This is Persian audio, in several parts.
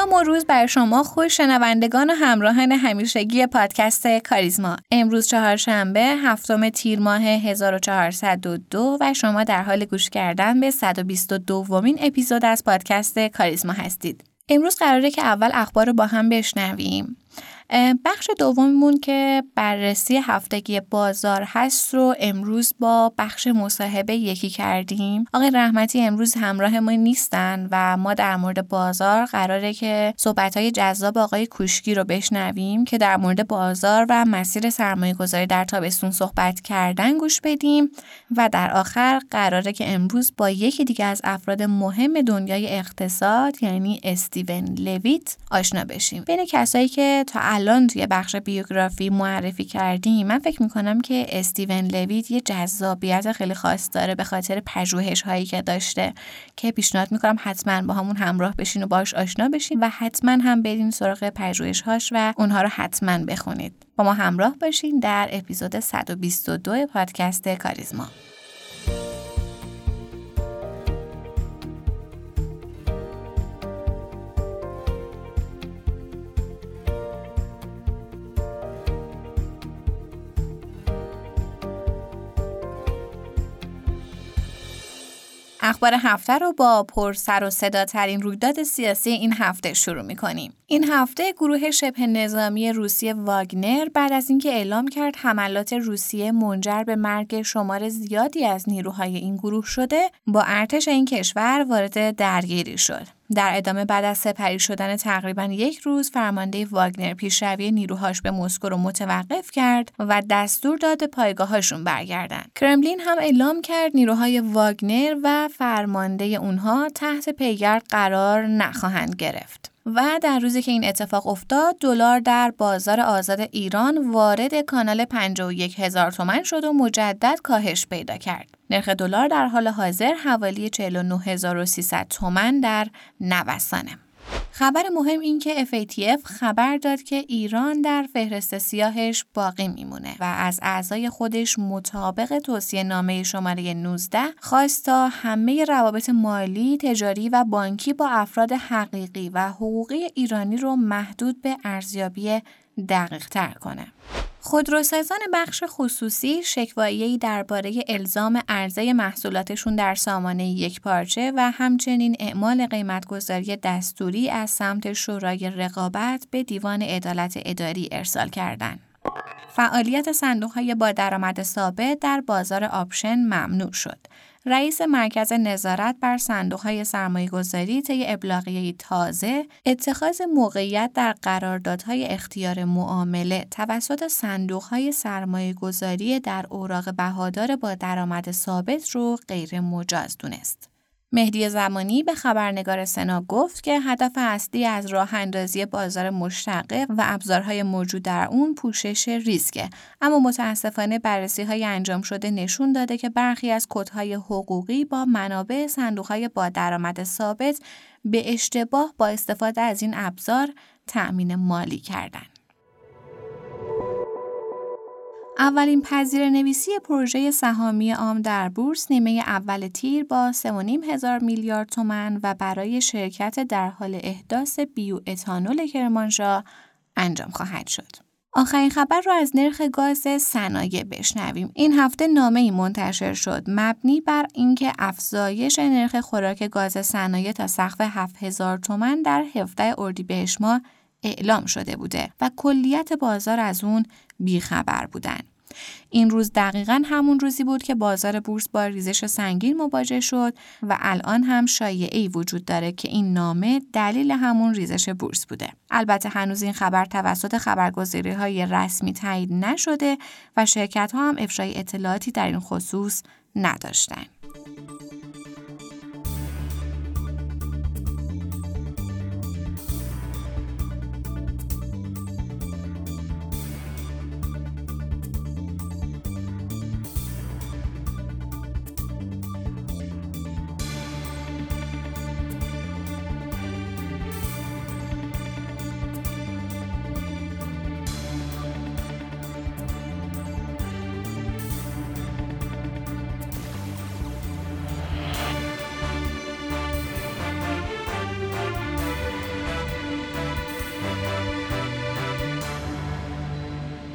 سلام و روز بر شما خوش شنوندگان و همراهان همیشگی پادکست کاریزما. امروز چهارشنبه هفتم تیر ماه 1402 و شما در حال گوش کردن به 122 ومین اپیزود از پادکست کاریزما هستید. امروز قراره که اول اخبار رو با هم بشنویم. بخش دوممون که بررسی هفتگی بازار هست رو امروز با بخش مصاحبه یکی کردیم. آقای رحمتی امروز همراه ما نیستن و ما در مورد بازار قراره که صحبت های جذاب آقای کوشکی رو بشنویم که در مورد بازار و مسیر سرمایه گذاری در تابستون صحبت کردن گوش بدیم و در آخر قراره که امروز با یکی دیگه از افراد مهم دنیای اقتصاد یعنی استیون لویت آشنا بشیم. بین کسایی که تا الان توی بخش بیوگرافی معرفی کردیم من فکر می‌کنم که استیون لویت یه جذابیت خیلی خاص داره به خاطر پژوهش هایی که داشته که پیشنهاد می‌کنم حتما با همون همراه بشین و باش آشنا بشین و حتما هم برین سراغ پژوهش هاش و اونها رو حتما بخونید. با ما همراه باشین در اپیزود 122 پادکست کاریزما. اخبار هفته رو با پر سر و صدا ترین رویداد سیاسی این هفته شروع می کنیم. این هفته گروه شبه نظامی روسیه واگنر بعد از اینکه اعلام کرد حملات روسیه منجر به مرگ شمار زیادی از نیروهای این گروه شده با ارتش این کشور وارد درگیری شد. در ادامه بعد از سپری شدن تقریبا یک روز فرمانده واگنر پیشروی نیروهاش به مسکو رو متوقف کرد و دستور داد پایگاهاشون برگردن. کرملین هم اعلام کرد نیروهای واگنر و فرمانده اونها تحت پیگرد قرار نخواهند گرفت. و در روزی که این اتفاق افتاد دلار در بازار آزاد ایران وارد کانال 51 هزار تومن شد و مجدد کاهش پیدا کرد. نرخ دلار در حال حاضر حوالی 49300 تومن در نوسانه. خبر مهم این که FATF خبر داد که ایران در فهرست سیاهش باقی میمونه و از اعضای خودش مطابق توصیه نامه شماره 19 خواست تا همه روابط مالی، تجاری و بانکی با افراد حقیقی و حقوقی ایرانی رو محدود به ارزیابی دقیق تر کنه. خودروسازان بخش خصوصی شکوایی درباره الزام عرضه محصولاتشون در سامانه یک پارچه و همچنین اعمال قیمتگذاری دستوری از سمت شورای رقابت به دیوان عدالت اداری ارسال کردند. فعالیت صندوق های با درآمد ثابت در بازار آپشن ممنوع شد. رئیس مرکز نظارت بر صندوق های سرمایه گذاری طی ابلاغیه تازه اتخاذ موقعیت در قراردادهای اختیار معامله توسط صندوق های سرمایه گذاری در اوراق بهادار با درآمد ثابت رو غیر مجاز دونست. مهدی زمانی به خبرنگار سنا گفت که هدف اصلی از راه اندازی بازار مشتقه و ابزارهای موجود در اون پوشش ریسکه اما متاسفانه بررسی های انجام شده نشون داده که برخی از کدهای حقوقی با منابع صندوق های با درآمد ثابت به اشتباه با استفاده از این ابزار تأمین مالی کردند. اولین پذیر نویسی پروژه سهامی عام در بورس نیمه اول تیر با 3.5 هزار میلیارد تومن و برای شرکت در حال احداث بیو اتانول کرمانشاه انجام خواهد شد. آخرین خبر را از نرخ گاز صنایع بشنویم. این هفته نامه ای منتشر شد مبنی بر اینکه افزایش نرخ خوراک گاز صنایع تا سقف 7000 تومن در 17 اردیبهشت ماه اعلام شده بوده و کلیت بازار از اون بیخبر بودن. این روز دقیقا همون روزی بود که بازار بورس با ریزش سنگین مواجه شد و الان هم شایعی وجود داره که این نامه دلیل همون ریزش بورس بوده. البته هنوز این خبر توسط خبرگزاری های رسمی تایید نشده و شرکت ها هم افشای اطلاعاتی در این خصوص نداشتند.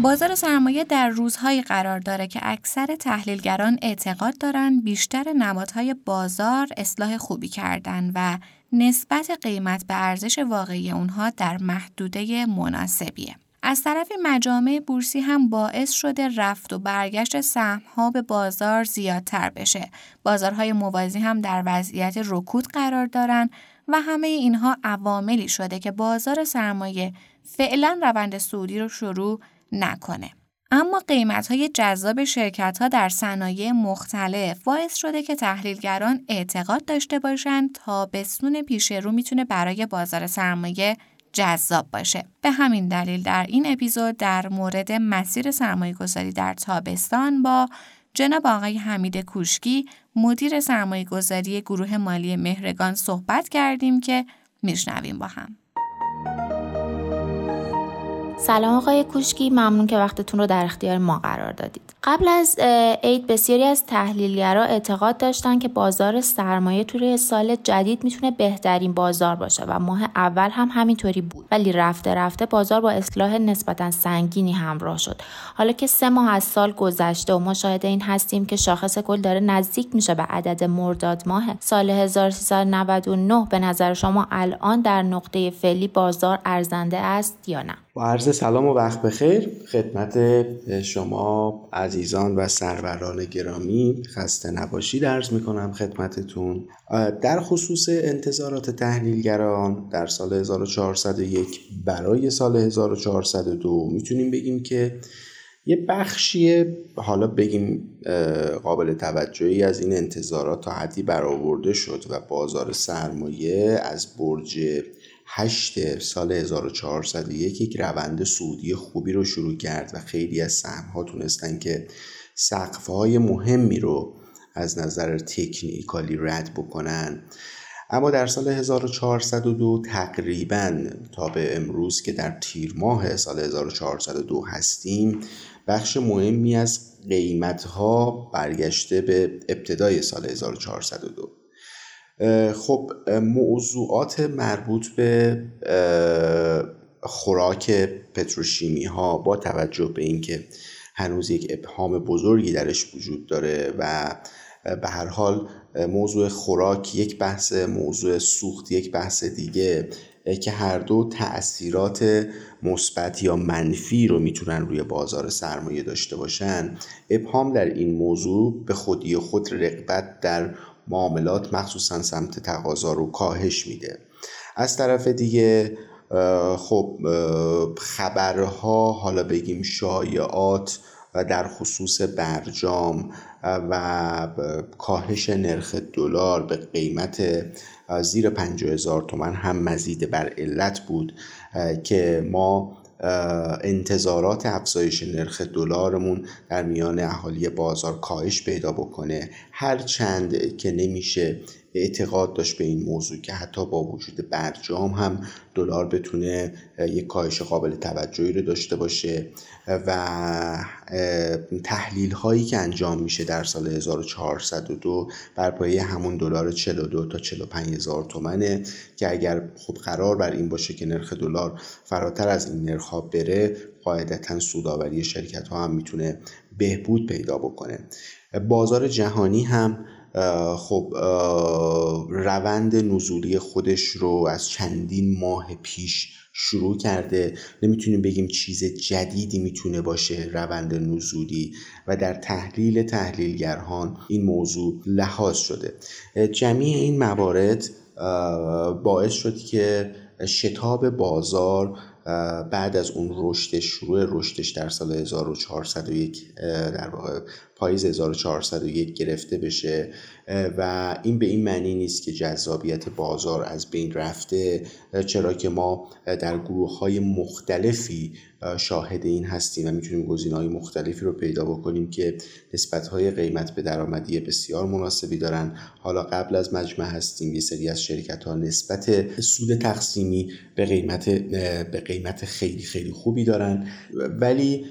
بازار سرمایه در روزهایی قرار داره که اکثر تحلیلگران اعتقاد دارند بیشتر نمادهای بازار اصلاح خوبی کردن و نسبت قیمت به ارزش واقعی اونها در محدوده مناسبیه. از طرفی مجامع بورسی هم باعث شده رفت و برگشت سهمها به بازار زیادتر بشه. بازارهای موازی هم در وضعیت رکود قرار دارن و همه اینها عواملی شده که بازار سرمایه فعلا روند سعودی رو شروع نکنه. اما قیمت های جذاب شرکت ها در صنایع مختلف باعث شده که تحلیلگران اعتقاد داشته باشند تا بسون پیش رو می‌تونه برای بازار سرمایه جذاب باشه. به همین دلیل در این اپیزود در مورد مسیر سرمایه گذاری در تابستان با جناب آقای حمید کوشکی مدیر سرمایه گذاری گروه مالی مهرگان صحبت کردیم که میشنویم با هم. سلام آقای کوشکی ممنون که وقتتون رو در اختیار ما قرار دادید. قبل از عید بسیاری از تحلیلگرا اعتقاد داشتن که بازار سرمایه توی سال جدید می‌تونه بهترین بازار باشه و ماه اول هم همینطوری بود. ولی رفته رفته بازار با اصلاح نسبتا سنگینی همراه شد. حالا که سه ماه از سال گذشته و مشاهده این هستیم که شاخص کل داره نزدیک میشه به عدد مرداد ماه سال 1399 به نظر شما الان در نقطه فعلی بازار ارزنده است یا نه؟ با عرض سلام و وقت بخیر. خدمت شما عزیزان و سروران گرامی خسته نباشید درز می‌کنم خدمتتون. در خصوص انتظارات تحلیلگران در سال 1401 برای سال 1402 می‌تونیم بگیم که یه بخشی حالا بگیم قابل توجهی از این انتظارات تا حدی برآورده شد و بازار سرمایه از برج هشت سال 1401 یک روند سعودی خوبی رو شروع کرد و خیلی از سهم ها تونستن که سقف های مهمی رو از نظر تکنیکالی رد بکنن. اما در سال 1402 تقریبا تا به امروز که در تیر ماه سال 1402 هستیم بخش مهمی از قیمت ها برگشته به ابتدای سال 1402 خب موضوعات مربوط به خوراک پتروشیمی ها با توجه به اینکه هنوز یک ابهام بزرگی درش وجود داره و به هر حال موضوع خوراک یک بحث موضوع سوخت یک بحث دیگه که هر دو تأثیرات مثبت یا منفی رو می‌تونن روی بازار سرمایه داشته باشن. ابهام در این موضوع به خودی خود رقبت در معاملات مخصوصا سمت تقاضا رو کاهش میده. از طرف دیگه خب خبرها حالا بگیم شایعات و در خصوص برجام و کاهش نرخ دلار به قیمت زیر 50 هزار تومن هم مزید بر علت بود که ما انتظارات افزایش نرخ دلارمون در میان اهالی بازار کاهش پیدا بکنه. هر چند که نمیشه اعتقاد داشت به این موضوع که حتی با وجود برجام هم دلار بتونه یک کاهش قابل توجهی رو داشته باشه و تحلیل هایی که انجام میشه در سال 1402 بر پایه همون دلار 42 تا 45 هزار تومنه که اگر خب قرار بر این باشه که نرخ دلار فراتر از این نرخ ها بره قاعدتا سوداوری شرکت ها هم می‌تونه بهبود پیدا بکنه. بازار جهانی هم خب روند نزولی خودش رو از چندین ماه پیش شروع کرده. نمی‌تونیم بگیم چیز جدیدی می‌تونه باشه روند نزولی و در تحلیل تحلیلگران این موضوع لحاظ شده. جمعی این موارد باعث شد که شتاب بازار بعد از اون رشد شروع رشدش در سال 1401 در واقع پاییز 1401 گرفته بشه و این به این معنی نیست که جذابیت بازار از بین رفته چرا که ما در گروه های مختلفی شاهد این هستیم و می‌تونیم گزینه های مختلفی رو پیدا بکنیم که نسبت های قیمت به درآمدی بسیار مناسبی دارن. حالا قبل از مجمع هستیم یه سری از شرکت ها نسبت سود تقسیمی به قیمت به قیمت خیلی خیلی خوبی دارن. ولی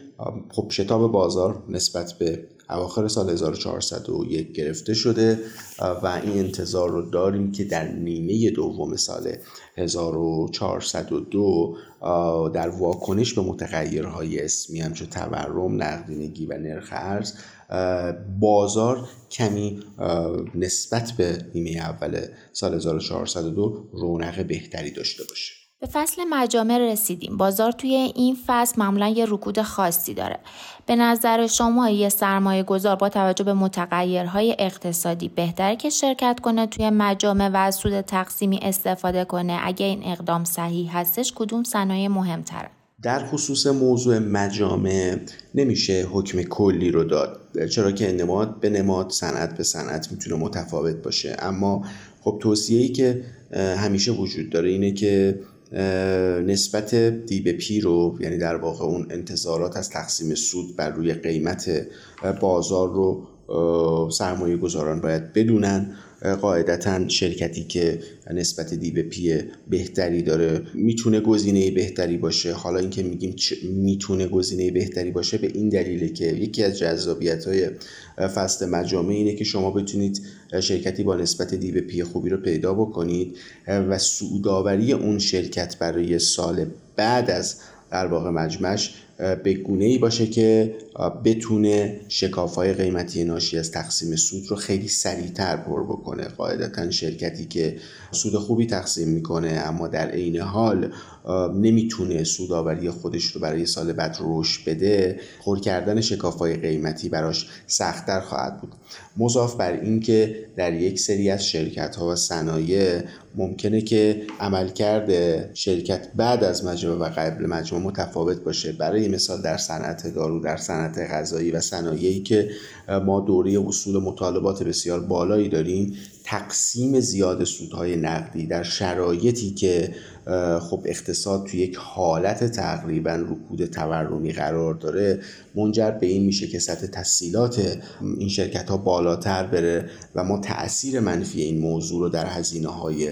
خب شتاب بازار نسبت به اواخر سال 1401 گرفته شده و این انتظار رو داریم که در نیمه دوم سال 1402 در واکنش به متغیرهای اسمی همچون تورم، نقدینگی و نرخ ارز بازار کمی نسبت به نیمه اول سال 1402 رونق بهتری داشته باشه. به فصل مجامع رسیدیم. بازار توی این فصل معمولا یه رکود خاصی داره. به نظر شما یه سرمایه گذار با توجه به متغیرهای اقتصادی بهتره که شرکت کنه توی مجامع و سود تقسیمی استفاده کنه اگه این اقدام صحیح هستش کدوم صنایع مهمتره؟ در خصوص موضوع مجامع نمیشه حکم کلی رو داد چرا که نماد به نماد صنعت به صنعت می‌تونه متفاوت باشه اما خب توصیه‌ای که همیشه وجود داره اینه که نسبت دی به پی رو یعنی در واقع اون انتظارات از تقسیم سود بر روی قیمت بازار رو سرمایه گذاران باید بدونن. قاعدتا شرکتی که نسبت دی به پی بهتری داره می‌تونه گزینه بهتری باشه؟ حالا اینکه میگیم می‌تونه گزینه بهتری باشه به این دلیله که یکی از جذابیت های فصل مجامع اینه که شما بتونید شرکتی با نسبت دی به پی خوبی رو پیدا بکنید و سوداوری اون شرکت برای سال بعد از در واقع مجمعش به گونه ای باشه که بتونه شکافهای قیمتی ناشی از تقسیم سود رو خیلی سریعتر پر بکنه. قاعدتا شرکتی که سود خوبی تقسیم می‌کنه اما در عین حال نمی‌تونه سوداوری خودش رو برای سال بعد رشد بده خور کردن شکافهای قیمتی براش سختتر خواهد بود. مضاف بر این که در یک سری از شرکت ها و صنایع ممکنه که عملکرد شرکت بعد از مجموعه و قبل مجموعه متفاوت باشه. برای مثال در صنعت دارو در صنعت غذایی و صنایعی که ما دوره اصول مطالبات بسیار بالایی داریم. تقسیم زیاد سودهای نقدی در شرایطی که خب اقتصاد توی یک حالت تقریبا رکود تورمی قرار داره منجر به این میشه که سطح تسهیلات این شرکت ها بالاتر بره و ما تاثیر منفی این موضوع رو در هزینه های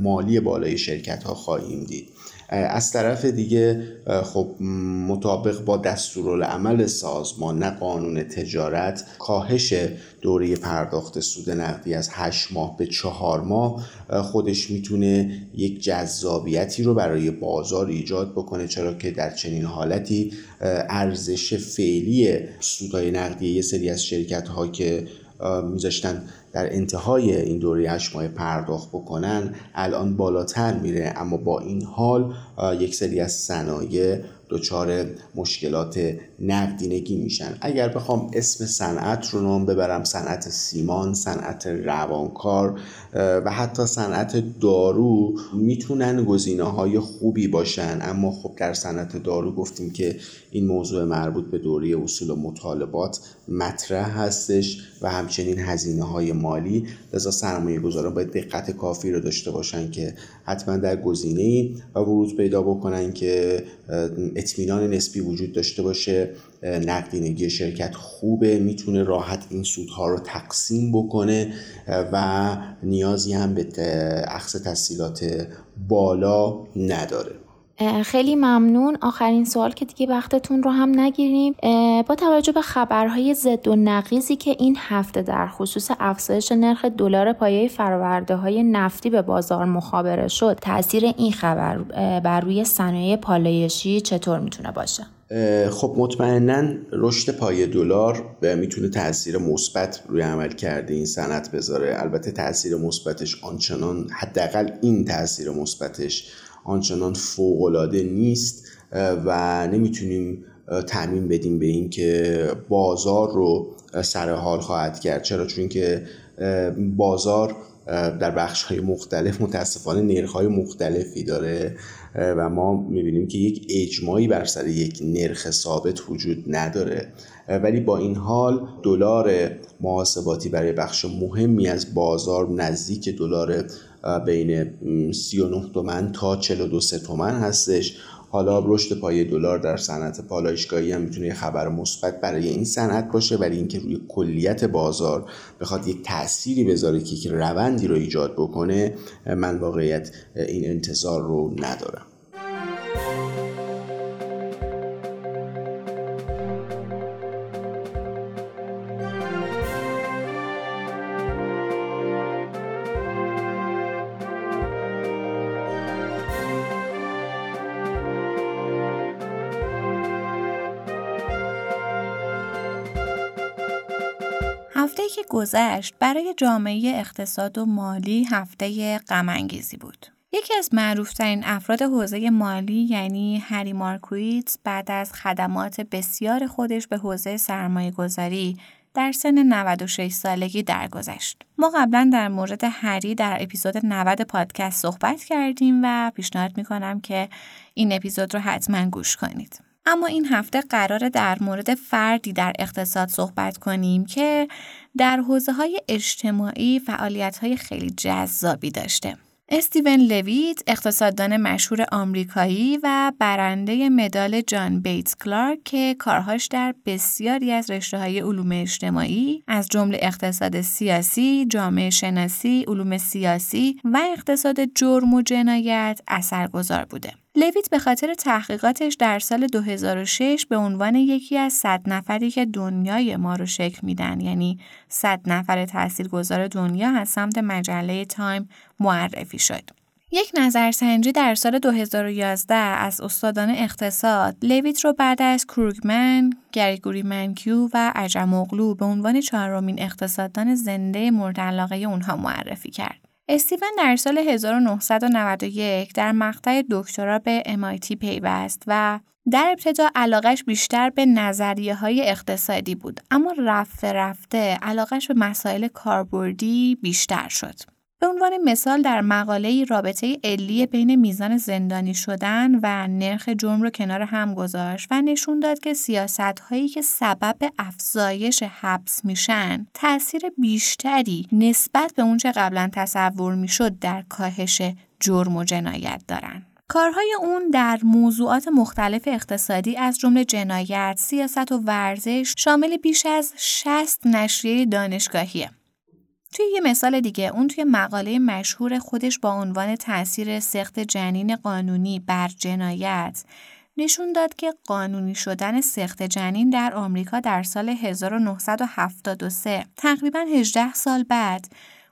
مالی بالای شرکت ها خواهیم دید. از طرف دیگه خب مطابق با دستورالعمل سازمان نه قانون تجارت کاهش دوره پرداخت سود نقدی از 8 ماه به 4 ماه خودش می‌تونه یک جذابیتی رو برای بازار ایجاد بکنه چرا که در چنین حالتی ارزش فعلی سودهای نقدی یه سری از شرکت ها که میذاشتن در انتهای این دوره هشت ماه پرداخت بکنن الان بالاتر میره اما با این حال یک سری از صنایع دچار مشکلات نقدینگی میشن. اگر بخوام اسم صنعت رو نام ببرم صنعت سیمان صنعت روانکار و حتی صنعت دارو می‌تونن گزینه های خوبی باشن. اما خب در صنعت دارو گفتیم که این موضوع مربوط به دوره اصول و مطالبات مطرح هستش و همچنین هزینه های مالی. لذا سرمایه گذاران باید دقت کافی رو داشته باشن که حتما در گزینه و ورود پیدا بکنن که اطمینان نسبی وجود داشته باشه نقدینگی شرکت خوبه می‌تونه راحت این سودها رو تقسیم بکنه و نیازی هم به اخذ تسهیلات بالا نداره. خیلی ممنون. آخرین سوال که دیگه وقتتون رو هم نگیریم. با توجه به خبرهای ضد و نقیزی که این هفته در خصوص افزایش نرخ دلار پایه فرآورده های نفتی به بازار مخابره شد تاثیر این خبر بر روی صنایع پالایشی چطور می‌تونه باشه؟ خب مطمئنا رشد پای دلار می‌تونه تاثیر مثبت روی عمل کرده این صنعت بذاره. البته تاثیر مثبتش آنچنان حداقل این تاثیر مثبتش آنچنان فوقالعاده نیست و نمی‌تونیم تعمین بدیم به اینکه بازار رو سر حال خواهد کرد. چرا؟ چون که بازار در بخش های مختلف متاسفانه نرخ های مختلفی داره و ما می‌بینیم که یک اجماعی بر سر یک نرخ ثابت وجود نداره. ولی با این حال دلار محاسباتی برای بخش مهمی از بازار نزدیک دلار بین 39 تومن تا 42 تومن هستش. حالا رشد پای دلار در صنعت پالایشگاهی هم می‌تونه خبر مثبت برای این صنعت باشه ولی اینکه روی کلیت بازار بخواد یک تأثیری بذاره که یک روندی رو ایجاد بکنه من واقعیت این انتظار رو ندارم. هفته که گذشت برای جامعه اقتصاد و مالی هفته غمانگیزی بود. یکی از معروفترین افراد حوزه مالی یعنی هری مارکویتس بعد از خدمات بسیار خودش به حوزه سرمایه گذاری در سن 96 سالگی درگذشت. ما قبلا در مورد هری در اپیزود 90 پادکست صحبت کردیم و پیشنهاد می‌کنم که این اپیزود رو حتما گوش کنید. اما این هفته قرار در مورد فردی در اقتصاد صحبت کنیم که در حوزه های اجتماعی فعالیت های خیلی جذابی داشته. استیون لویت اقتصاددان مشهور آمریکایی و برنده مدال جان بیتس کلارک که کارهاش در بسیاری از رشته های علوم اجتماعی از جمله اقتصاد سیاسی، جامعه شناسی، علوم سیاسی و اقتصاد جرم و جنایت اثرگذار بوده. لویت به خاطر تحقیقاتش در سال 2006 به عنوان یکی از صد نفری که دنیای ما رو شکل میدن یعنی صد نفر تاثیرگذار دنیا از سمت مجله تایم معرفی شد. یک نظرسنجی در سال 2011 از استادان اقتصاد لویت رو بعد از کروگمن، گریگوری منکیو و عجم اغلو به عنوان چهارمین اقتصاددان زنده مورد علاقه اونها معرفی کرد. استیون در سال 1991 در مقطع دکترا به MIT پیوست و در ابتدا علاقش بیشتر به نظریه های اقتصادی بود اما رفته رفته علاقش به مسائل کاربردی بیشتر شد. به عنوان مثال در مقاله رابطه علی بین میزان زندانی شدن و نرخ جرم رو کنار هم گذاشت و نشون داد که سیاست هایی که سبب افزایش حبس میشن تاثیر بیشتری نسبت به اونچه قبلا تصور می‌شد در کاهش جرم و جنایت دارن. کارهای اون در موضوعات مختلف اقتصادی از جمله جنایت، سیاست و ورزش شامل بیش از 60 نشریه دانشگاهیه. توی یه مثال دیگه اون توی مقاله مشهور خودش با عنوان تاثیر سخت جنین قانونی بر جنایت نشون داد که قانونی شدن سخت جنین در آمریکا در سال 1973 تقریبا 18 سال بعد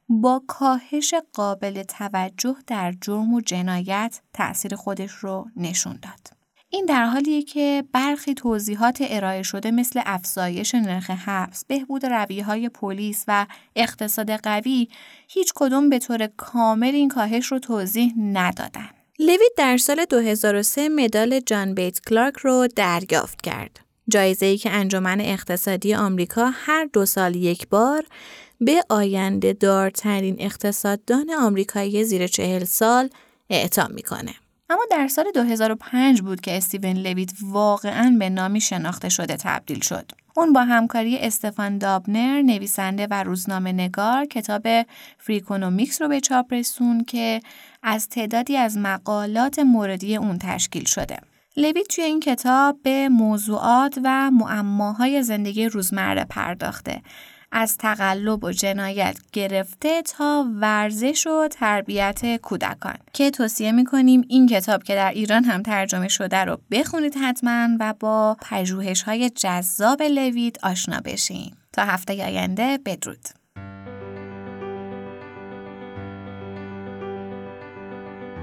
با کاهش قابل توجه در جرم و جنایت تأثیر خودش رو نشون داد. این در حالیه که برخی توضیحات ارائه شده مثل افزایش نرخ حبس، بهبود رویه های پلیس و اقتصاد قوی هیچ کدوم به طور کامل این کاهش رو توضیح ندادن. لوید در سال 2003 مدال جان بیت کلارک رو دریافت کرد. جایزه ای که انجمن اقتصادی آمریکا هر دو سال یک بار به آینده دارترین اقتصاددان آمریکایی زیر چهل سال اعطا می‌کنه. اما در سال 2005 بود که استیون لویت واقعا به نامی شناخته شده تبدیل شد. اون با همکاری استفان دابنر نویسنده و روزنامه نگار کتاب Freakonomics رو به چاپ رسوند که از تعدادی از مقالات موردی اون تشکیل شده. لویت توی این کتاب به موضوعات و معماهای زندگی روزمره پرداخته از تقلب و جنایت گرفته تا ورزش و تربیت کودکان. که توصیه می‌کنیم این کتاب که در ایران هم ترجمه شده رو بخونید حتما و با پژوهش های جذاب لویت آشنا بشین. تا هفته آینده بدرود.